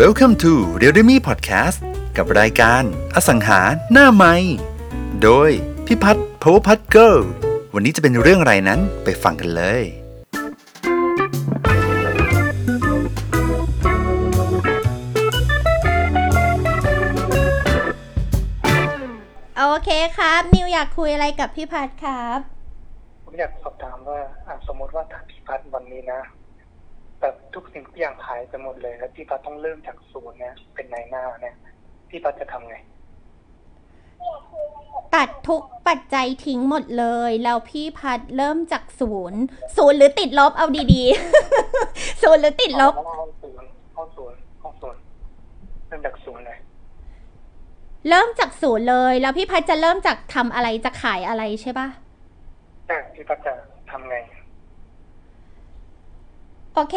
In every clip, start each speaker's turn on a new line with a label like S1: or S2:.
S1: Welcome to r e a l m e Podcast กับรายการอสังหาหน้าไม้โดยพิพัฒน์พาวพัฒเกิลวันนี้จะเป็นเรื่องอะไรนั้นไปฟังกันเลย
S2: โอเคครับ นิวอยากคุยอะไรกับพี่พัดครับ
S3: ผมอยากสอบถามว่าอะสมมติว่าถ้าพี่พัดวันนี้นะ แบบทุกสิ่งทุกอย่างขายไปหมดเลย แล้วพี่พัดต้องเริ่มจากศูนย์เนี่ยเป็นนายหน้าเนี่ยพี่พัดจะทำไง
S2: ตัดทุกปัจจัยทิ้งหมดเลย แล้วพี่พัดเริ่มจากศูนย์ศูนย์หรือติดลบเอาดีๆศูนย์หรือติดลบ
S3: เอาเอาศูนย์เอาศูนย์เอาศูนย์เริ่มจากศูนย์เลย
S2: เริ่มจากศูนย์เลย แล้วพี่พัดจะเริ่มจากทำอะไรจะขายอะไรใช่ปะ
S3: แต่พี่พัดจะทำไง
S2: โอเค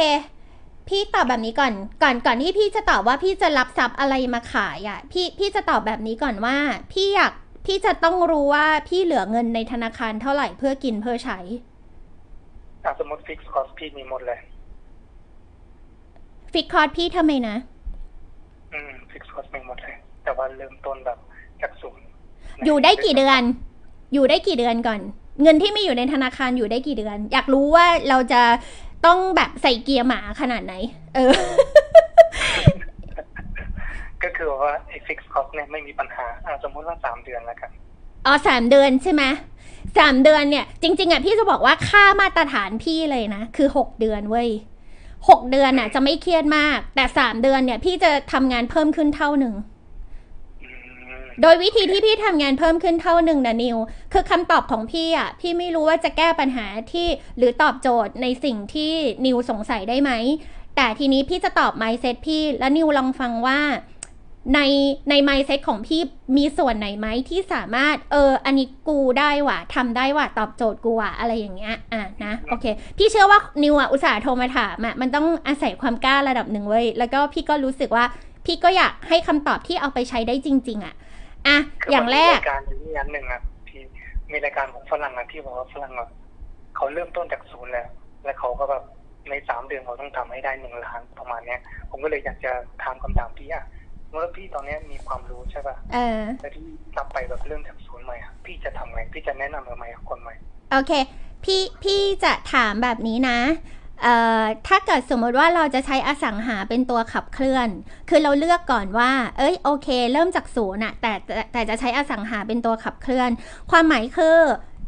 S2: พี่ตอบแบบนี้ก่อน ก่อนก่อนที่พี่จะตอบว่าพี่จะรับทรัพย์อะไรมาขายอะ พี่พี่จะตอบแบบนี้ก่อนว่า พี่อยากพี่จะต้องรู้ว่าพี่เหลือเงินในธนาคารเท่าไหร่เพื่อกินเพื่อใช้
S3: อะสมมติ fixed cost พี่มีหมดเลย
S2: fixed cost พี่ทำไมนะ
S3: อืม fixed cost มีหมดเลย แต่ว่าเริ่มต้นแบบจากศูนย์
S2: อยู่ได้กี่เดือน อยู่ได้กี่เดือนก่อน เงินที่มีอยู่ในธนาคารอยู่ได้กี่เดือน อยากรู้ว่าเราจะ ต้องแบบใส่เกียร์หมาขนาดไหน เออ
S3: ก็คือว่าไอ้ fixed cost เนี่ยไม่มีปัญหาอะสมมติว่าสามเดือนแล้วกัน
S2: อ๋อสามเดือนใช่ไหมสามเดือนเนี่ย จริง ๆอะพี่จะบอกว่าค่ามาตรฐานพี่เลยนะ คือหกเดือนเว้ยหกเดือนอะ จะไม่เครียดมาก แต่สามเดือนเนี่ย พี่จะทำงานเพิ่มขึ้นเท่าหนึ่ง
S3: อืม
S2: โดยวิธีที่พี่ทำงานเพิ่มขึ้นเท่าหนึ่งนะนิว คือคำตอบของพี่อะ พี่ไม่รู้ว่าจะแก้ปัญหาที่หรือตอบโจทย์ในสิ่งที่นิวสงสัยได้ไหม แต่ทีนี้พี่จะตอบ mindset พี่ แล้วนิวลองฟังว่าในใน mindset ของพี่มีส่วนไหนไหมที่สามารถเอออันนี้กูได้ว่ะทำได้ว่ะตอบโจทย์กูว่ะอะไรอย่างเงี้ยอะนะโอเค พี่เชื่อว่านิวอะอุตส่าห์โทรมาถามอะมันต้องอาศัยความกล้าระดับหนึ่งเว้ยแล้วก็พี่ก็รู้สึกว่าพี่ก็อยากให้คำตอบที่เอาไปใช้ได้จริง ๆอะ อะ
S3: คื
S2: อย่างแรก
S3: มีรายการอยู่นี่อันหนึ่งอะที่มีรายการของฝรั่งอะที่บอกว่าฝรั่งอะเขาเริ่มต้นจากศูนย์แล้ว แล้วเขาก็แบบในสามเดือนเขาต้องทำให้ได้หนึ่งล้านประมาณเนี้ย ผมก็เลยอยากจะถามคำถามพี่อะเมื่อพี่ตอนเนี้ยมีความรู้ใช่ป่ะ
S2: เออ
S3: แล้วที่กลับไปแบบเริ่มจากศูนย์ใหม่อะพี่จะทำไงพี่จะแนะนำทำไมกับคนใหม่
S2: โอเค พี่พี่จะถามแบบนี้นะเอ่อ ถ้าเกิดสมมติว่าเราจะใช้อสังหาเป็นตัวขับเคลื่อน คือเราเลือกก่อนว่า เอ้ยโอเค เริ่มจากศูนย์อะแต่แต่จะใช้อสังหาเป็นตัวขับเคลื่อน ความหมายคือ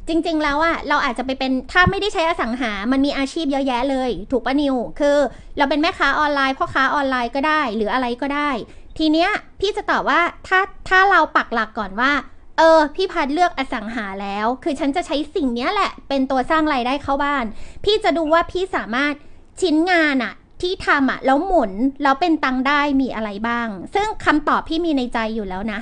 S2: จริง ๆ แล้วอะเราอาจจะไปเป็นถ้าไม่ได้ใช้อสังหา มันมีอาชีพเยอะแยะเลย ถูกปะนิว คือเราเป็นแม่ค้าออนไลน์พ่อค้าออนไลน์ก็ได้ หรืออะไรก็ได้ ทีเนี้ยพี่จะตอบว่าถ้าถ้าเราปักหลักก่อนว่า เออ พี่พัดเลือกอสังหาแล้ว คือฉันจะใช้สิ่งนี้แหละ เป็นตัวสร้างรายได้เข้าบ้าน พี่จะดูว่าพี่สามารถชิ้นงานอะที่ทำอะแล้วหมุนแล้วเป็นตังได้มีอะไรบ้าง ซึ่งคำตอบพี่มีในใจอยู่แล้วนะ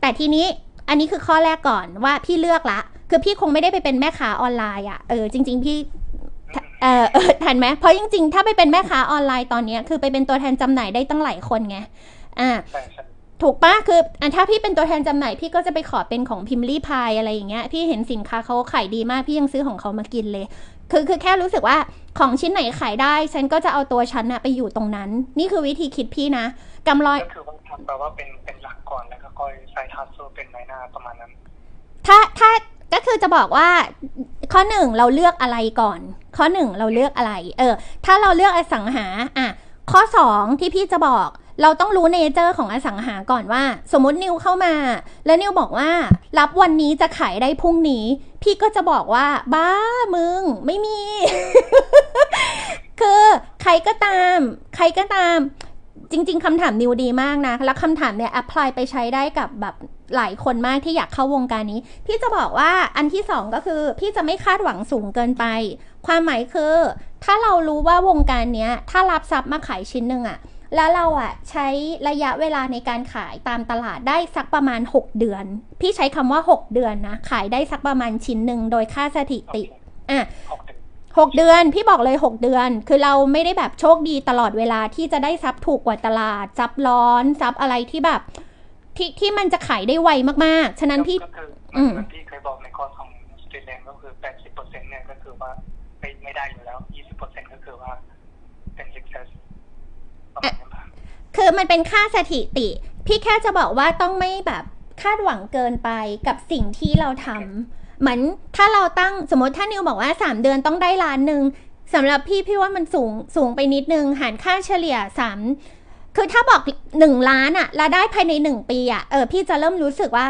S2: แต่ทีนี้อันนี้คือข้อแรกก่อนว่าพี่เลือกละ คือพี่คงไม่ได้ไปเป็นแม่ค้าออนไลน์อะเออจริง ๆ พี่เออเออทันไหมเพราะจริง ๆ ถ้าไปเป็นแม่ค้าออนไลน์ตอนนี้คือไปเป็นตัวแทนจำหน่ายได้ตั้งหลายคนไงอ่า ถูกปะคืออันถ้าพี่เป็นตัวแทนจำหน่ายพี่ก็จะไปขอเป็นของพิมลี่พายอะไรอย่างเงี้ยพี่เห็นสินค้าเขาขายดีมากพี่ยังซื้อของเขามากินเลย คือคือแค่รู้สึกว่าของชิ้นไหนขายได้ ฉันก็จะเอาตัวฉันอะไปอยู่ตรงนั้น นี่คือวิธีคิดพี่นะกำไร
S3: ก็คือว่าทำแบบว่าเป็นเป็นหลักก่อนแล้วก็ค่อยใส่ทัสโซเป็นในหน้าประมาณนั้น
S2: ถ้าถ้าก็คือจะบอกว่าข้อหนึ่งเราเลือกอะไรก่อน ข้อหนึ่งเราเลือกอะไร เออ ถ้าเราเลือกอสังหาอะข้อสองที่พี่จะบอก เราต้องรู้เนเจอร์ของอสังหาก่อนว่า สมมตินิวเข้ามา แล้วนิวบอกว่า รับวันนี้จะขายได้พรุ่งนี้ พี่ก็จะบอกว่า บ้ามึง ไม่มี คือใครก็ตาม ใครก็ตาม จริง ๆคำถามนิวดีมากนะ แล้วคำถามเนี่ยแอพพลายไปใช้ได้กับแบบหลายคนมากที่อยากเข้าวงการนี้ พี่จะบอกว่าอันที่สองก็คือ พี่จะไม่คาดหวังสูงเกินไป ความหมายคือ ถ้าเรารู้ว่าวงการเนี้ย ถ้ารับทรัพย์มาขายชิ้นหนึ่งอะ แล้วเราอะใช้ระยะเวลาในการขายตามตลาดได้สักประมาณ 6 เดือน พี่ใช้คำว่า 6 เดือนนะ ขายได้สักประมาณชิ้นหนึ่งโดยค่าสถิติอะ
S3: ออกถึง
S2: หกเดือนพี่บอกเลยหกเดือน คือเราไม่ได้แบบโชคดีตลอดเวลาที่จะได้ทรัพย์ถูกกว่าตลาดทรัพย์ร้อนทรัพย์อะไรที่แบบ ที่ที่มันจะขายได้ไวมากๆ ฉะนั้นพี่
S3: ก็คือ
S2: อืม
S3: เหมือนที่เคยบอกในคอร์สของ SkillLane ก็คือ 80เปอร์เซ็นต์เนี่ยก็คือว่าไม่ไม่ได้อยู่แล้ว 20เปอร์เซ็นต์ก็ คือว่าเป็น success ประมาณนั้นป่ะ
S2: คือมันเป็นค่าสถิติ พี่แค่จะบอกว่าต้องไม่แบบคาดหวังเกินไปกับสิ่งที่เราทำเหมือนถ้าเราตั้งสมมติถ้านิวบอกว่าสามเดือนต้องได้ล้านหนึ่งสำหรับพี่พี่ว่ามันสูงสูงไปนิดนึง หารค่าเฉลี่ยสามคือถ้าบอกหนึ่งล้านอะแล้วได้ภายในหนึ่งปีอะเออพี่จะเริ่มรู้สึกว่า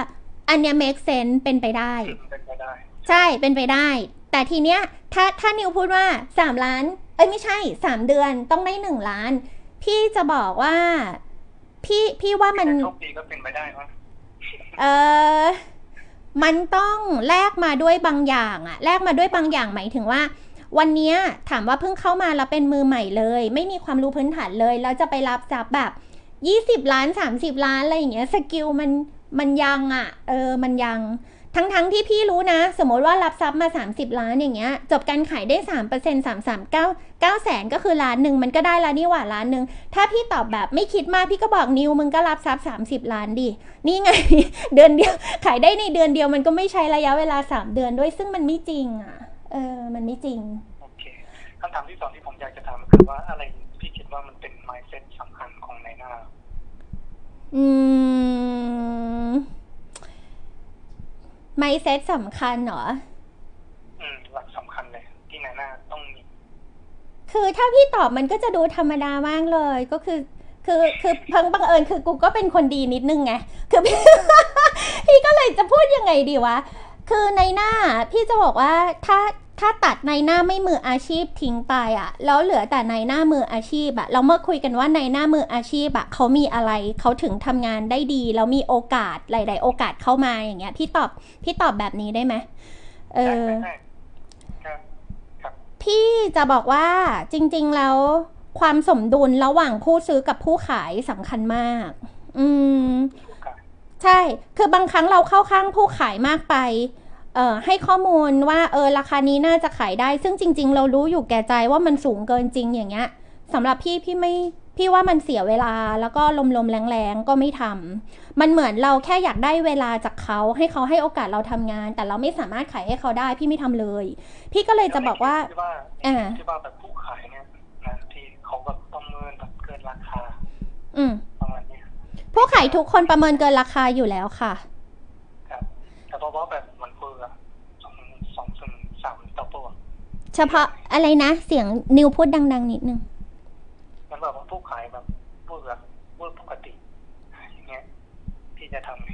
S2: อันเนี้ย make sense เป็นไปได้
S3: เป็นไปได้
S2: ใช่เป็นไปได้ แต่ทีเนี้ยถ้าถ้านิวพูดว่าสามล้าน เอ้ยไม่ใช่สามเดือนต้องได้หนึ่งล้าน พี่จะบอกว่า พี่พี่ว่ามัน
S3: โชคดีก็เป็นไปได้ครับ
S2: เออมันต้องแลกมาด้วยบางอย่างอะแลกมาด้วยบางอย่างหมายถึงว่า วันเนี้ยถามว่าเพิ่งเข้ามาแล้วเป็นมือใหม่เลย ไม่มีความรู้พื้นฐานเลยแล้วจะไปรับจับแบบยี่สิบล้านสามสิบล้านอะไรอย่างเงี้ยสกิลมันมันยังอะเออมันยัง ทั้งทั้งที่พี่รู้นะ สมมติว่ารับทรัพย์มา 30 ล้านอย่างเงี้ย จบการขายได้3เปอร์เซ็นต์สามสามเก้าเก้าแสนก็คือล้านหนึ่งมันก็ได้แล้วนี่หว่าล้านหนึ่งถ้าพี่ตอบแบบไม่คิดมากพี่ก็บอกนิวมึงก็รับทรัพย์ 30 ล้านดินี่ไง เดือนเดียวขายได้ในเดือนเดียวมันก็ไม่ใช้ระยะเวลา 3 เดือนด้วยซึ่งมันไม่จริงอะเออมันไม่จริง
S3: โอเคคำถามที่สองที่ผมอยากจะถามคือว่าอะไรพี่คิดว่ามันเป็น mindset สำคัญของในหน้า
S2: อืม ไมเซ็ตสำคัญเหรอ
S3: อืม หลักสำคัญเลย ที่ในหน้าต้องมี
S2: คือถ้าพี่ตอบมันก็จะดูธรรมดามากเลย ก็คือ คือคือเพิ่งบังเอิญคือกูก็เป็นคนดีนิดนึงไง คือพี่พี่ก็เลยจะพูดยังไงดีวะ คือในหน้าพี่จะบอกว่าถ้า ถ้าตัดในหน้าไม่มืออาชีพทิ้งไปอะแล้วเหลือแต่ในหน้ามืออาชีพอะเราเมื่อคุยกันว่าในหน้ามืออาชีพอะเขามีอะไรเขาถึงทำงานได้ดีแล้วมีโอกาสหลาย ๆ โอกาสเข้ามาอย่างเงี้ย พี่ตอบพี่ตอบแบบนี้ได้ไหมเอ
S3: ได้
S2: อ
S3: ได้ได้ครับครับ
S2: พี่จะบอกว่าจริง ๆ แล้วความสมดุลระหว่างผู้ซื้อกับผู้ขายสำคัญมาก อืม
S3: ถูกครับ
S2: ใช่ คือบางครั้งเราเข้าข้างผู้ขายมากไปเอ่อ ให้ข้อมูลว่าเออราคานี้น่าจะขายได้ ซึ่งจริง ๆ เรารู้อยู่แก่ใจว่ามันสูงเกินจริงอย่างเงี้ยสำหรับพี่พี่ไม่พี่ว่ามันเสียเวลาแล้วก็ลมๆแรงๆก็ไม่ทำมันเหมือนเราแค่อยากได้เวลาจากเขาให้เขาให้โอกาสเราทำงาน แต่เราไม่สามารถขายให้เขาได้ พี่ไม่ทำเลย พี่ก็เลยจะบอกว่า
S3: ที่ว่า
S2: อ่า
S3: ที่ว่าแบบผู้ขายเนี่ยนะที่เขาแบบประเมินแบบเกินราคา
S2: อืม
S3: ประมาณเนี้ย
S2: ผู้ขายทุกคนประเมินเกินราคาอยู่แล้วค่ะ
S3: ครับแต่เพราะว่าแบบมันเฟือสองสองส่วนสามต่อตัว
S2: เฉพาะอะไรนะเสียงนิวพูดดัง ๆ นิดนึง
S3: มันแบบว่าผู้ขายแบบเวอร์อะเวอร์ปกติอย่างเงี้ยพี่จะทำไง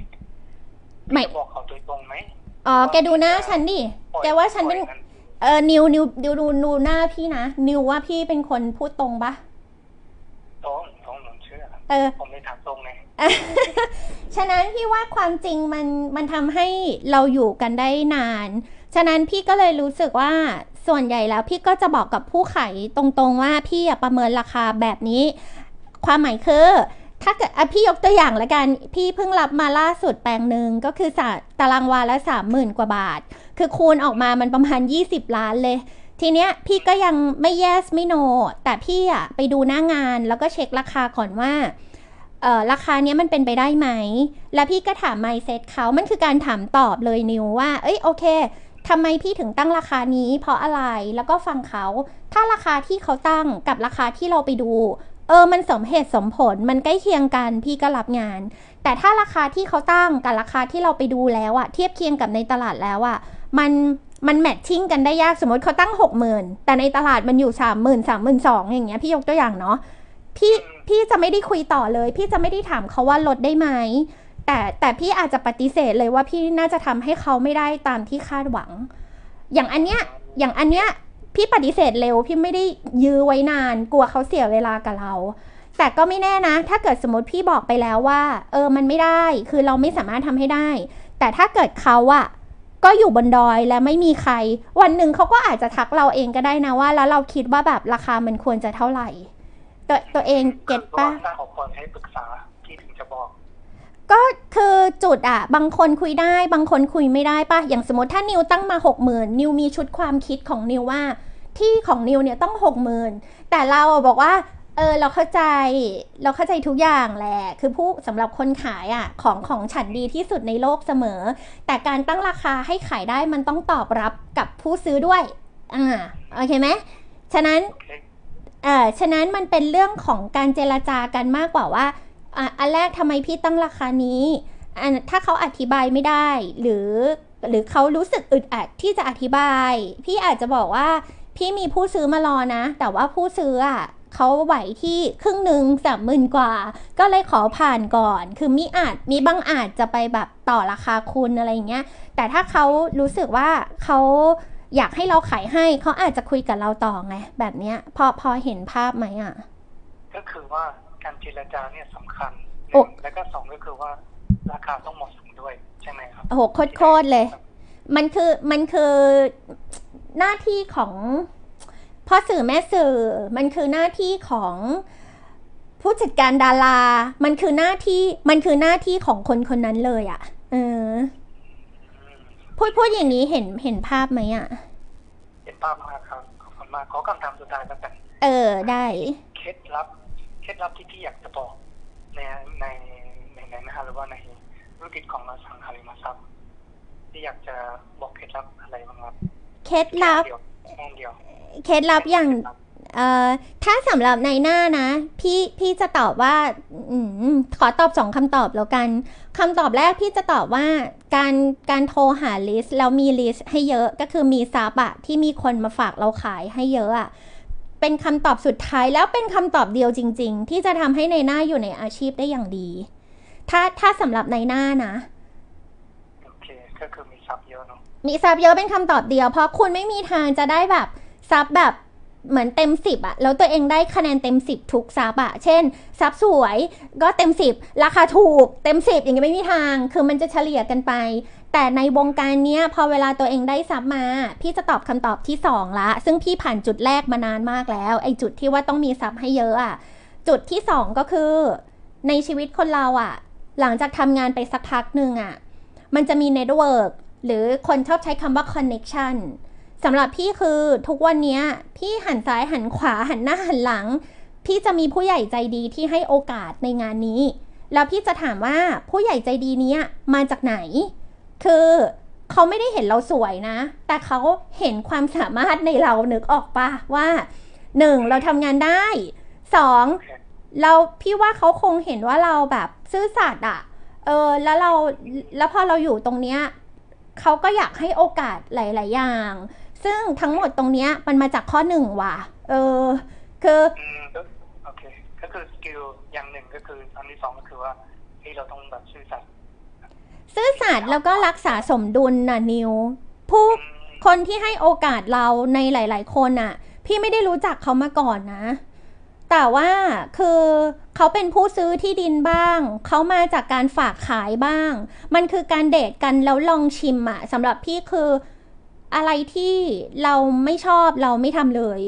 S2: ไม่
S3: จะบอกเขาโดยตรงไหม
S2: อ๋อแกดูหน้าฉันดิ
S3: ปล่อย
S2: แกว่าฉันเป็น
S3: ปล่อย
S2: เออนิวนิวดูดูดูหน้าพี่นะนิวว่าพี่เป็นคนพูดตรงปะ
S3: ตรงตรงผมเชื่อ
S2: เออ
S3: ผมไม่ถามตรงไง
S2: ฉะนั้นพี่ว่าความจริงมันมันทำให้เราอยู่กันได้นาน ฉะนั้นพี่ก็เลยรู้สึกว่าส่วนใหญ่แล้วพี่ก็จะบอกกับผู้ขายตรงๆว่าพี่ประเมินราคาแบบนี้ ความหมายคือถ้าเกิดพี่ยกตัวอย่างละกัน พี่เพิ่งรับมาล่าสุดแปลงหนึ่งก็คือสาตารางวาละสามหมื่นกว่าบาท คือคูณออกมามันประมาณ 20 ล้านเลย ทีเนี้ยพี่ก็ยังไม่ yes ไม่ no แต่พี่อะไปดูหน้างานแล้วก็เช็คราคาก่อนว่าเออราคาเนี้ยมันเป็นไปได้ไหม แล้วพี่ก็ถาม mindset เขามันคือการถามตอบเลยนิวว่า เอ้ยโอเค ทำไมพี่ถึงตั้งราคานี้ เพราะอะไรแล้วก็ฟังเขา ถ้าราคาที่เขาตั้งกับราคาที่เราไปดู เออมันสมเหตุสมผลมันใกล้เคียงกัน พี่ก็รับงาน แต่ถ้าราคาที่เขาตั้งกับราคาที่เราไปดูแล้วอะเทียบเคียงกับในตลาดแล้วอะมันมันแมทชิ่งกันได้ยากสมมติเขาตั้งหกหมื่นแต่ในตลาดมันอยู่สามหมื่นสามหมื่นสองอย่างเงี้ยพี่ยกตัวอย่างเนาะพี่พี่จะไม่ได้คุยต่อเลย พี่จะไม่ได้ถามเขาว่าลดได้ไหม แต่แต่พี่อาจจะปฏิเสธเลยว่าพี่น่าจะทำให้เขาไม่ได้ตามที่คาดหวัง อย่างอันเนี้ยอย่างอันเนี้ยพี่ปฏิเสธเร็วพี่ไม่ได้ยื้อไว้นาน กลัวเขาเสียเวลากับเรา แต่ก็ไม่แน่นะ ถ้าเกิดสมมติพี่บอกไปแล้วว่า เออมันไม่ได้ คือเราไม่สามารถทำให้ได้ แต่ถ้าเกิดเขาอะก็อยู่บนดอยและไม่มีใคร วันหนึ่งเขาก็อาจจะทักเราเองก็ได้นะว่า แล้วเราคิดว่าแบบราคามันควรจะเท่าไหร่ ตัวตัวเองเก็ตปะ
S3: คือว่าถ้าเขาปล่อยให้ปรึกษาพี่ถึงจะ ก็
S2: คือจุดอะบางคนคุยได้ บางคนคุยไม่ได้ปะอย่างสมมติถ้านิวตั้งมาหกหมื่นนิวมีชุดความคิดของนิวว่า ที่ของนิวเนี่ยต้องหกหมื่นแต่เราบอกว่าเออเราเข้าใจเราเข้าใจทุกอย่างแหละคือผู้สำหรับคนขายอะของของฉันดีที่สุดในโลกเสมอ แต่การตั้งราคาให้ขายได้มันต้องตอบรับกับผู้ซื้อด้วยอ่าโอเคไหมฉะนั้น
S3: เอ
S2: อฉะนั้นมันเป็นเรื่องของการเจรจากันมากกว่าว่า อะอันแรกทำไมพี่ตั้งราคานี้อันถ้าเขาอธิบายไม่ได้ หรือหรือเขารู้สึกอึดอัดที่จะอธิบาย พี่อาจจะบอกว่าพี่มีผู้ซื้อมารอนะ แต่ว่าผู้ซื้ออะเขาไหวที่ครึ่งหนึ่งสามหมื่นกว่า ก็เลยขอผ่านก่อน คือมีอาจมีบางอาจจะไปแบบต่อราคาคุณอะไรเงี้ย แต่ถ้าเขารู้สึกว่าเขาอยากให้เราขายให้เขาอาจจะคุยกับเราต่อไง แบบเนี้ยพอพอเห็นภาพไหมอะ
S3: ก็คือว่า การเจรจาเนี่ยสำคัญห
S2: โอ้
S3: นึ่งแล้วก็สองก็คือว่าราคาต้องเหมาะสมด้วยใช่ไหมครับ
S2: โอ้โหโคตรๆเลย มันคือมันคือหน้าที่ของพ่อสื่อแม่สื่อมันคือหน้าที่ของผู้จัดการดารา มันคือหน้าที่มันคือหน้าที่ของคนคนนั้นเลยอะ่ะเออพูดพูดอย่างนี้เห็นเห็นภาพไหมอะ่ะ
S3: เห็นภาพมากครับขอบคุณมากขอคำถามสุดท้ายแล้วกัน
S2: เออได้
S3: เคล็ดลับเค ล็ดลับที่พี่อยากจะบอกในในในในนะฮะหรือว่าในธุรกิจของอสังหาริมทรัพย์ที่อยากจะบอกเคล็ดลับอะไรบ้างครับ
S2: เคล็ดลับ
S3: เดียวแค่เดียว
S2: เคล็ดลับอย่างเอ่อถ้าสำหรับนายหน้านะ พี่พี่จะตอบว่าอืมขอตอบสองคำตอบแล้วกันคำตอบแรกพี่จะตอบว่าการการโทรหา list แล้วมี list ให้เยอะก็คือมีทรัพย์อะที่มีคนมาฝากเราขายให้เยอะอะ เป็นคำตอบสุดท้ายแล้วเป็นคำตอบเดียวจริง ๆ ที่จะทำให้นายหน้าอยู่ในอาชีพได้อย่างดี ถ้าถ้าสำหรับนายหน้านะ
S3: โอเค ก็คือมีทรัพย์เยอะเนาะ
S2: มีทรัพย์เยอะเป็นคำตอบเดียว เพราะคุณไม่มีทางจะได้แบบทรัพย์แบบ เหมือนเต็มสิบอะแล้วตัวเองได้คะแนนเต็มสิบทุกทรัพย์อะเช่นทรัพย์สวยก็เต็มสิบราคาถูกเต็มสิบอย่างเงี้ยไม่มีทาง คือมันจะเฉลี่ยกันไป แต่ในวงการเนี้ยพอเวลาตัวเองได้ทรัพย์มา พี่จะตอบคำตอบที่สองละ ซึ่งพี่ผ่านจุดแรกมานานมากแล้ว ไอ้จุดที่ว่าต้องมีทรัพย์ให้เยอะอะจุดที่สองก็คือ ในชีวิตคนเราอะหลังจากทำงานไปสักพักหนึ่งอะมันจะมี network หรือคนชอบใช้คำว่า connection สำหรับพี่คือทุกวันนี้พี่หันซ้ายหันขวาหันหน้าหันหลัง พี่จะมีผู้ใหญ่ใจดีที่ให้โอกาสในงานนี้ แล้วพี่จะถามว่าผู้ใหญ่ใจดีนี้มาจากไหน คือเขาไม่ได้เห็นเราสวยนะ แต่เขาเห็นความสามารถในเรานึกออกปะว่าหนึ่งเราทำงานได้สองเราพี่ว่าเขาคงเห็นว่าเราแบบซื่อสัตย์อะเออแล้วเราแล้วพอเราอยู่ตรงเนี้ยเขาก็อยากให้โอกาสหลาย ๆ อย่าง ซึ่งทั้งหมดตรงเนี้ยมันมาจากข้อหนึ่งว่ะ เออ คือ
S3: อืมก็โอเคก็คือสกิลอย่างหนึ่งก็คืออันที่สองก็คือว่าที่เราต้องแบบซื่อสัตย์
S2: ซื่อสัตย์แล้วก็รักษาสมดุลน่ะนิวผู้
S3: อืม
S2: คนที่ให้โอกาสเราในหลาย ๆ คนน่ะ พี่ไม่ได้รู้จักเขามาก่อนนะ แต่ว่าคือเขาเป็นผู้ซื้อที่ดินบ้าง เขามาจากการฝากขายบ้าง มันคือการเดทกันแล้วลองชิมอะสำหรับพี่คือ อะไรที่เราไม่ชอบเราไม่ทำเลย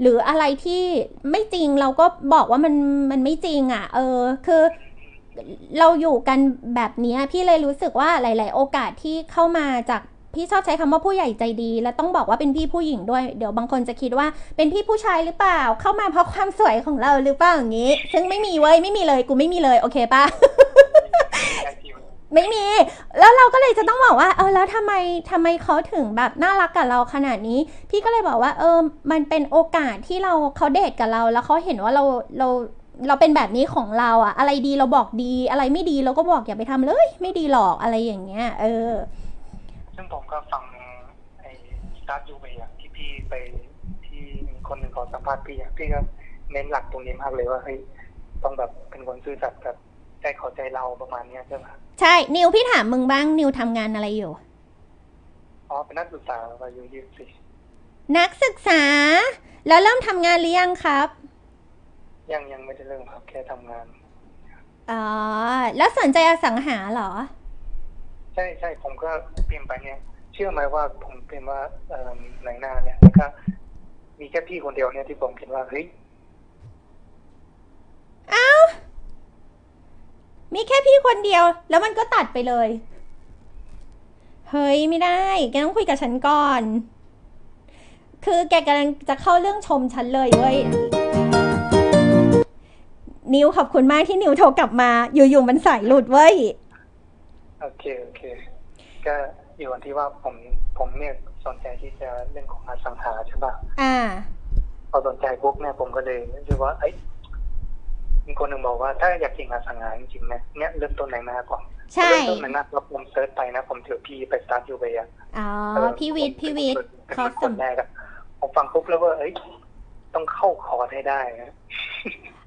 S2: หรืออะไรที่ไม่จริงเราก็บอกว่ามันมันไม่จริงอะเออ คือเราอยู่กันแบบนี้พี่เลยรู้สึกว่าหลาย ๆ โอกาสที่เข้ามาจากพี่ชอบใช้คำว่าผู้ใหญ่ใจดี และต้องบอกว่าเป็นพี่ผู้หญิงด้วย เดี๋ยวบางคนจะคิดว่าเป็นพี่ผู้ชายหรือเปล่า เข้ามาเพราะความสวยของเราหรือเปล่าอย่างนี้ ซึ่งไม่มีเว้ยไม่มีเลยกูไม่มีเลยโอเคปะ ไม่มี แล้วเราก็เลยจะต้องบอกว่า เออ แล้วทำไมทำไมเขาถึงแบบน่ารักกับเราขนาดนี้ พี่ก็เลยบอกว่า เออ มันเป็นโอกาสที่เราเขาเดทกับเรา แล้วเขาเห็นว่าเรา เรา เราเป็นแบบนี้ของเราอะอะไรดีเราบอกดี อะไรไม่ดีเราก็บอกอย่าไปทำเลย ไม่ดีหรอกอะไรอย่างเงี้ย เออ
S3: ซึ่งผมก็ฟังไอ้สตาร์ยูเวียที่พี่ไปที่มีคนหนึ่งขอสัมภาษณ์พี่อะพี่ก็เน้นหลักตรงนี้มากเลยว่าเฮ้ยต้องแบบเป็นคนซื่อสัตย์แบบ ใจเขอใจเราประมาณเนี้ยใช่ไหม
S2: ใช่ นิวพี่ถามมึงบ้าง นิวทำงานอะไรอยู่
S3: อ๋อเป็นนักศึกษาอายุยี่สิบ
S2: นักศึกษา แล้วเริ่มทำงานหรือยังครับ
S3: ยังยังไม่ได้เริ่มครับ แค่ทำงาน
S2: อ๋อ แล้วสนใจอสังหาเหรอ
S3: ใช่ใช่ผมก็พิมพ์ไปเนี่ย เชื่อไหมว่าผมพิมพ์ว่าเอ่อในหน้าเนี่ยแล้วก็มีแค่พี่คนเดียวเนี่ยที่ผมคิดว่าเฮ้ย
S2: อ้าว มีแค่พี่คนเดียว แล้วมันก็ตัดไปเลย เฮ้ยไม่ได้ แกต้องคุยกับฉันก่อน คือแกกำลังจะเข้าเรื่องชมฉันเลยเว้ย นิวขอบคุณมากที่นิวโทรกลับมา อยู่ๆมันสายหลุดเว้ย
S3: โอเค โอเค ก็อยู่วันที่ว่าผมผมเนี่ยสนใจที่จะเรื่องของอสังหาใช่ปะ
S2: อ่า
S3: พอสนใจปุ๊บเนี่ยผมก็เลยรู้สึกว่า เอ้ย มีคนหนึ่งบอกว่าถ้าอยากเก่งอสังหาจริงๆเนี่ยเนี่ยเริ่มต้นไหนมาก่อน
S2: ใช่
S3: เริ่มต้นไหนมาแล้วผมเซิร์ชไปนะ ผมถือพี่ไปสตาร์ทอยู่ไปอะ
S2: อ๋อ
S3: เออ
S2: พี่วิทย์พี่วิทย์
S3: เป็น
S2: เขา
S3: ค
S2: ส
S3: น
S2: ม
S3: แรกอะผมฟังปุ๊บแล้วว่าเอ้ยต้องเข้าคอร์สให้ได้นะ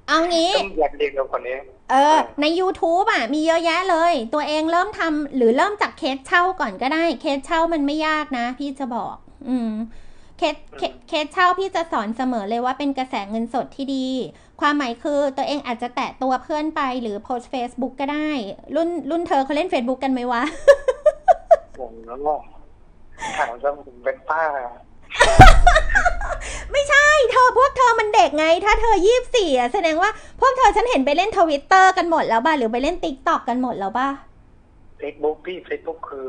S2: เอางี้
S3: ต้องอยากเรียนเร็วกว่านี้
S2: เออ ใน YouTube อะ มีเยอะแยะเลย ตัวเองเริ่มทำหรือเริ่มจากเคสเช่าก่อนก็ได้ เคสเช่ามันไม่ยากนะ พี่จะบอก อืม case case case เช่าพี่จะสอนเสมอเลยว่าเป็นกระแสเงินสดที่ดี ความหมายคือตัวเองอาจจะแตะตัวเพื่อนไปหรือโพสต์ Facebook ก็ได้ รุ่นรุ่นเธอเขาเล่น Facebook กันไหมวะ
S3: ผมแล้วก็ถามว่าผมเป็นป้า
S2: ไม่ใช่ เธอพวกเธอมันเด็กไง ถ้าเธอยี่สิบสี่อะแสดงว่าพวกเธอฉันเห็นไปเล่นทวิตเตอร์กันหมดแล้วป่ะหรือไปเล่นติ๊กต็อกกันหมดแล้วป่ะ
S3: เฟซบุ๊กพี่เฟซบุ๊กคือ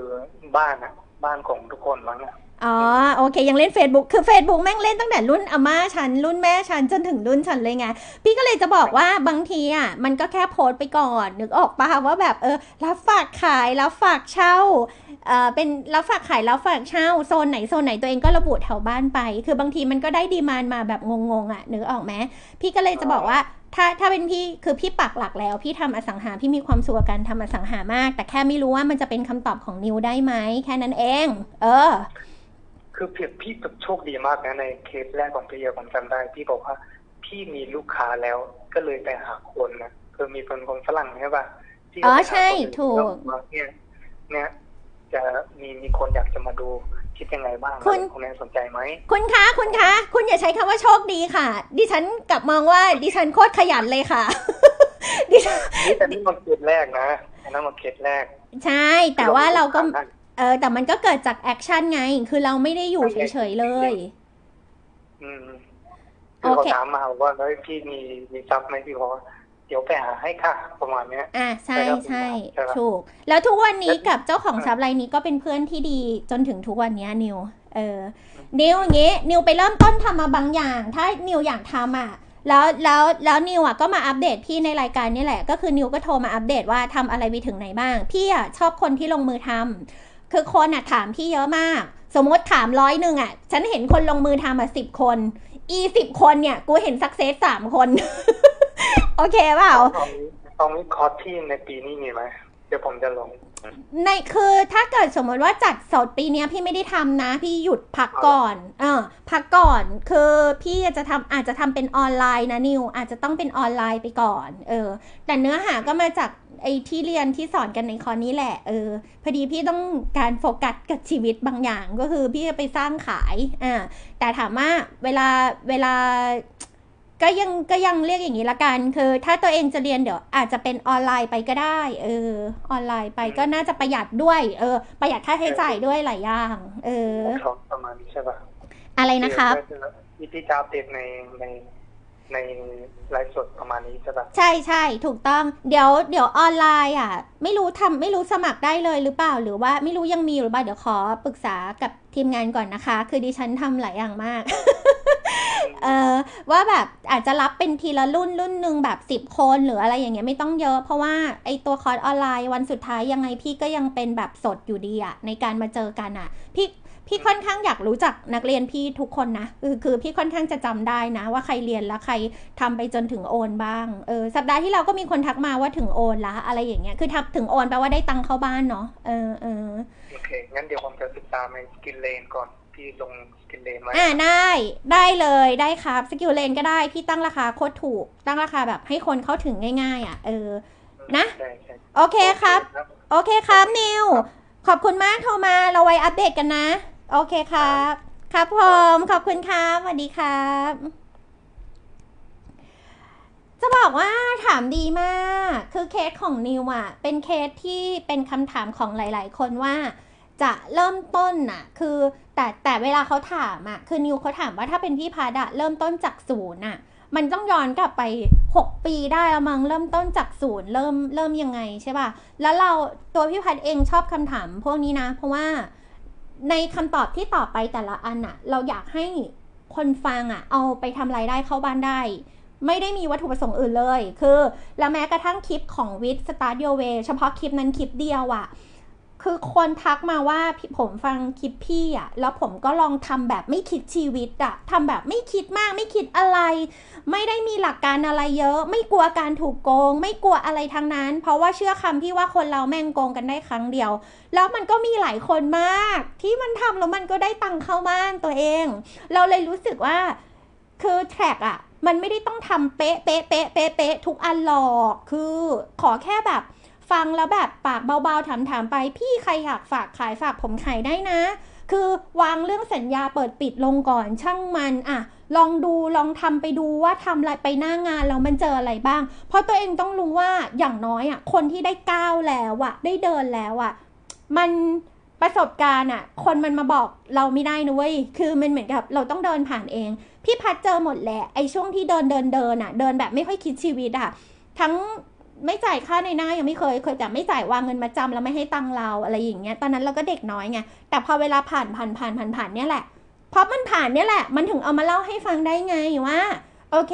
S3: บ้านอะบ้านของทุกคนมั้งอะ
S2: อ๋อโอเค ยังเล่น Facebook คือ Facebook แม่งเล่นตั้งแต่รุ่นอาม่าฉัน รุ่นแม่ฉัน จนถึงรุ่นฉันเลยไง พี่ก็เลยจะบอกว่าบางทีอะมันก็แค่โพสต์ไปก่อน นึกออกปะว่าแบบเออรับฝากขายรับฝากเช่าเอ่อเป็นรับฝากขายรับฝากเช่าโซนไหนโซนไหนตัวเองก็ระบุแถวบ้านไป คือบางทีมันก็ได้ดีมานมาแบบงงๆอะนึกออกไหมพี่ก็เลยจะบอกว่าถ้าถ้าเป็นพี่คือพี่ปักหลักแล้ว พี่ทำอสังหาพี่มีความสุขกับการทำอสังหามาก แต่แค่ไม่รู้ว่ามันจะเป็นคำตอบของนิวได้ไหมแค่นั้นเอง เออ
S3: คือเพียพี่แบบโชคดีมากนะในเคสแรกของพี่เยผมจำได้ พี่บอกว่าพี่มีลูกค้าแล้วก็เลยไปหาคนนะคือมีคนคนฝรั่งใช่ป่ะพี่
S2: อ๋อ
S3: ไปหา
S2: ใช่
S3: คนอื่น
S2: ถูก
S3: แล้วบอกว่าเนี่ยเนี่ยจะมีมีคนอยากจะมาดูคิดยังไงบ้าง
S2: คุณ
S3: คุณแม่สนใจไหม
S2: คุณคะคุณคะ คุณอย่าใช้คำว่าโชคดีค่ะ ดิฉันกลับมองว่าดิฉันโคตรขยันเลยค่ะ ดิฉัน
S3: นี่แต่นี่มันเคสแรกนะอันนั้นมันเคสแรก
S2: ใช่แต่ว่าเราก็
S3: ได้
S2: เออ แต่มันก็เกิดจาก action ไง คือเราไม่ได้อยู่เฉยๆเลย
S3: อืมคือ
S2: โอ
S3: เขา
S2: เค
S3: ถามมาว่าเฮ้ยพี่มีมีทรัพย์ไหมพี่บอกว่าเดี๋ยวไปหาให้ค่ะประมาณเนี้ย
S2: อะใช่
S3: ใช่ครับ
S2: ใช่
S3: ใช่ครับ
S2: ถูก แล้วทุกวันนี้
S3: แล้ว
S2: กับเจ้าของทรัพย์รายนี้ก็เป็นเพื่อนที่ดีจนถึงทุกวันนี้นิว เออ นิวอย่างงี้นิวไปเริ่มต้นทำมาบางอย่าง ถ้านิวอยากทำอะแล้วแล้วแล้วนิวอะก็มาอัปเดตพี่ในรายการนี่แหละ ก็คือนิวก็โทรมาอัปเดตว่าทำอะไรไปถึงไหนบ้าง พี่อะชอบคนที่ลงมือทำ คือคนอะถามพี่เยอะมาก สมมติถามร้อยหนึ่งอะ ฉันเห็นคนลงมือทำอะสิบคน อีสิบคนเนี่ย กูเห็นสักเซสสามคน โอเคเปล่า
S3: ตอนนี้ตอนนี้คอร์สที่ในปีนี้มีไหมเดี๋ยวผมจะลง
S2: ในคือถ้าเกิดสมมติว่าจัดสดปีนี้พี่ไม่ได้ทำนะ พี่หยุดพักก่อน เออพักก่อนคือพี่จะทำอาจจะทำเป็นออนไลน์นะนิวอาจจะต้องเป็นออนไลน์ไปก่อน เออ แต่เนื้อหาก็มาจากไอ้ที่เรียนที่สอนกันในคอร์นี้แหละ เออ พอดีพี่ต้องการโฟกัสกับชีวิตบางอย่างก็คือพี่จะไปสร้างขายอ่าแต่ถามว่าเวลาเวลา ก็ยังก็ยังเรียกอย่างนี้ละกัน คือ ถ้าตัวเองจะเรียนเดี๋ยวอาจจะเป็นออนไลน์ไปก็ได้เออออนไลน์ไปก็น่าจะประหยัดด้วย เออ ประหยัดค่าใช้จ่ายด้วยหลายอย่าง เออ
S3: คอร์สประมาณนี้ใช่ป่ะ
S2: อะไรนะครับ
S3: ที่พี่จะอัปเดตในในในไลฟ์สดประมาณนี้ใช่ป่ะ
S2: ใช่ใช่ถูกต้องเดี๋ยวเดี๋ยวออนไลน์อะ ไม่รู้ทำไม่รู้สมัครได้เลยหรือเปล่าหรือว่าไม่รู้ยังมีหรือเปล่าเดี๋ยวขอปรึกษากับทีมงานก่อนนะคะ คือดิฉันทำหลายอย่างมาก เออว่าแบบอาจจะรับเป็นทีละรุ่นรุ่นหนึ่งแบบสิบคนหรืออะไรอย่างเงี้ยไม่ต้องเยอะ เพราะว่าไอตัวคอร์สออนไลน์วันสุดท้ายยังไงพี่ก็ยังเป็นแบบสดอยู่ดีอะในการมาเจอกันอะพี่พี่ค่อนข้างอยากรู้จักนักเรียนพี่ทุกคนนะคือคือพี่ค่อนข้างจะจำได้นะ ว่าใครเรียนแล้วใครทำไปจนถึงโอนบ้างเออสัปดาห์ที่เราก็มีคนทักมาว่าถึงโอนละอะไรอย่างเงี้ยคือทำถึงโอนแปลว่าได้ตังค์เข้าบ้านเนาะเออเออ
S3: โอเคงั้นเดี๋ยวผมจะติดตามใน SkillLane ก่อน พี่ลง SkillLane ไว้
S2: อ่าได้ได้เลยได้ครับ SkillLane ก็ได้พี่ตั้งราคาโคตรถูก ตั้งราคาแบบให้คนเข้าถึงง่าย ๆ อะ เออ นะ
S3: ใช่ใช่
S2: โอเคครับ โอเคครับนิวขอบคุณมากโทรมาเราไว้อัปเดตกันนะ โอเคครับ ครับผมขอบคุณครับสวัสดีครับ จะบอกว่าถามดีมาก คือเคสของนิวอะเป็นเคสที่เป็นคำถามของหลาย ๆ คนว่า จะเริ่มต้นน่ะ คือแต่แต่เวลาเขาถามอะคือนิวเขาถามว่าถ้าเป็นพี่พัดอะเริ่มต้นจากศูนย์อะมันต้องย้อนกลับไป 6 ปีได้แล้วมั้งเริ่มต้นจากศูนย์เริ่มเริ่มยังไงใช่ป่ะ แล้วเราตัวพี่พัดเองชอบคำถามพวกนี้นะ เพราะว่าในคำตอบที่ตอบไปแต่ละอันอะเราอยากให้คนฟังอะเอาไปทำรายได้เข้าบ้านได้ไม่ได้มีวัตถุประสงค์อื่นเลย คือ แล้วแม้กระทั่งคลิปของวิทสตาร์ y โยเวเฉพาะคลิปนั้นคลิปเดียวอะ คือคนทักมาว่าผมฟังคลิปพี่อะแล้วผมก็ลองทำแบบไม่คิดชีวิตอะทำแบบไม่คิดมากไม่คิดอะไร ไม่ได้มีหลักการอะไรเยอะ ไม่กลัวการถูกโกง ไม่กลัวอะไรทั้งนั้น เพราะว่าเชื่อคำที่ว่าคนเราแม่งโกงกันได้ครั้งเดียว แล้วมันก็มีหลายคนมาก ที่มันทำแล้วมันก็ได้ตังค์เข้าบ้านตัวเอง เราเลยรู้สึกว่าคือแทร็กอะมันไม่ได้ต้องทำเป๊ะเป๊ะเป๊ะเป๊ะเป๊ะทุกอันหรอก คือขอแค่แบบ ฟังแล้วแบบปากเบาๆถามๆไป พี่ใครอยากฝากขายฝากผมขายได้นะ คือวางเรื่องสัญญาเปิดปิดลงก่อนช่างมันอะลองดูลองทำไปดูว่าทำอะไรไปหน้างานแล้วมันเจออะไรบ้าง เพราะตัวเองต้องรู้ว่าอย่างน้อยอะคนที่ได้ก้าวแล้วอะได้เดินแล้วอะมันประสบการณ์อะคนมันมาบอกเราไม่ได้นะเว้ยคือมันเหมือนกับเราต้องเดินผ่านเอง พี่พัดเจอหมดแหละไอช่วงที่เดินเดินเดินอะเดินแบบไม่ค่อยคิดชีวิตอะทั้ง ไม่จ่ายค่าในหน้ายังไม่เคยเคยแต่ไม่จ่ายวางเงินมาจำแล้วไม่ให้ตังเราอะไรอย่างเงี้ยตอนนั้นเราก็เด็กน้อยไงแต่พอเวลาผ่านผ่านผ่านผ่านผ่านเนี่ยแหละเพราะมันผ่านเนี่ยแหละ มันถึงเอามาเล่าให้ฟังได้ไงว่าโอเค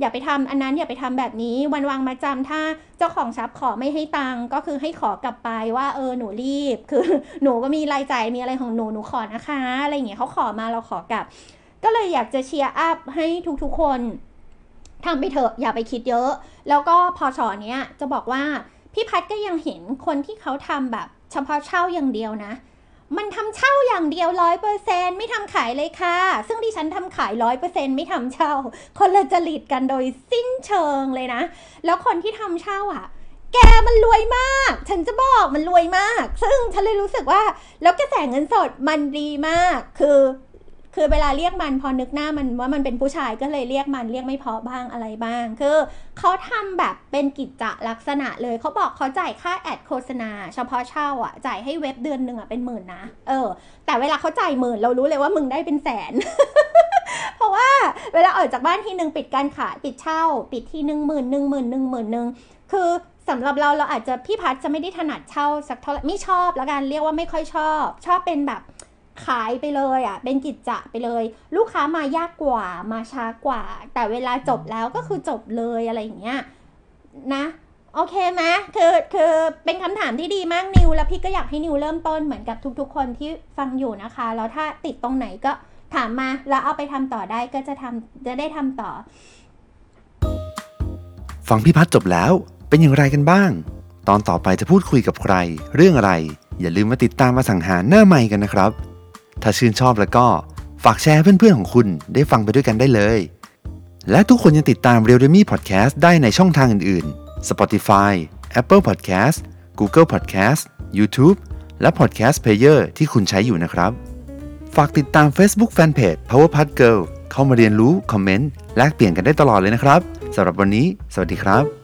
S2: อย่าไปทำอันนั้นอย่าไปทำแบบนี้ วันวางมาจำถ้าเจ้าของทรัพย์ขอไม่ให้ตังก็คือให้ขอกลับไปว่า เออหนูรีบ คือหนูก็มีรายจ่ายมีอะไรของหนูหนูขอนะคะ อะไรอย่างเงี้ยเขาขอมาเราขอกลับ ก็เลยอยากจะเชียร์อัพให้ทุกๆคน ทำไปเถอะอย่าไปคิดเยอะ แล้วก็พอชอเนี้ยจะบอกว่าพี่พัดก็ยังเห็นคนที่เขาทำแบบ เฉพาะเช่าอย่างเดียวนะ มันทำเช่าอย่างเดียวร้อยเปอร์เซนไม่ทำขายเลยค่ะ ซึ่งดิฉันทำขายร้อยเปอร์เซนไม่ทำเช่า คนละจริตกันโดยสิ้นเชิงเลยนะ แล้วคนที่ทำเช่าอะแกมันรวยมาก ฉันจะบอกมันรวยมาก ซึ่งฉันเลยรู้สึกว่า แล้วกระแสเงินสดมันดีมาก คือ คือเวลาเรียกมันพอนึกหน้ามันว่ามันเป็นผู้ชายก็เลยเรียกมันเรียกไม่พาะบ้างอะไรบ้าง คือเขาทำแบบเป็นกิจจลักษณะเลยเขาบอกเขาจ่ายค่าแอดโฆษณา เฉพาะเช่าอะจ่ายให้เว็บเดือนหนึ่งอะเป็นหมื่นนะเออ แต่เวลาเขาจ่ายหมื่นเรารู้เลยว่ามึงได้เป็นแสน เพราะว่าเวลาออกจากบ้านทีหนึ่งปิดการขายปิดเช่า ปิดทีหนึ่งหมื่นหนึ่งหมื่นหนึ่งหมื่นหนึ่งคือสำหรับเราเราอาจจะพี่พัดจะไม่ได้ถนัดเช่าสักเท่าไหร่ไม่ชอบแล้วกันเรียกว่าไม่ค่อยชอบ ชอบเป็นแบบ ขายไปเลยอะ เป็นกิจจะไปเลย ลูกค้ามายากกว่ามาช้ากว่า แต่เวลาจบแล้วก็คือจบเลยอะไรอย่างเงี้ยนะโอเคไหมคือคือเป็นคำถามที่ดีมากนิว แล้วพี่ก็อยากให้นิวเริ่มต้นเหมือนกับทุก ๆ คนที่ฟังอยู่นะคะ แล้วถ้าติดตรงไหนก็ถามมา แล้วเอาไปทำต่อได้ก็จะทำจะได้ทำต่อ
S1: ฟังพี่พัฒจบแล้วเป็นอย่างไรกันบ้าง ตอนต่อไปจะพูดคุยกับใคร เรื่องอะไร อย่าลืมมาติดตามมาสังหารหน้าใหม่กันนะครับ ถ้าชื่นชอบแล้วก็ฝากแชร์เพื่อนๆของคุณได้ฟังไปด้วยกันได้เลย และทุกคนยังติดตาม r e a l m e Podcast ได้ในช่องทางอื่นๆ Spotify Apple Podcast Google Podcast YouTube และ Podcast Player ที่คุณใช้อยู่นะครับ ฝากติดตาม Facebook Fanpage Power Pad Girl เข้ามาเรียนรู้ คอมเมนต์ แลกเปลี่ยนกันได้ตลอดเลยนะครับสำหรับวันนี้ สวัสดีครับ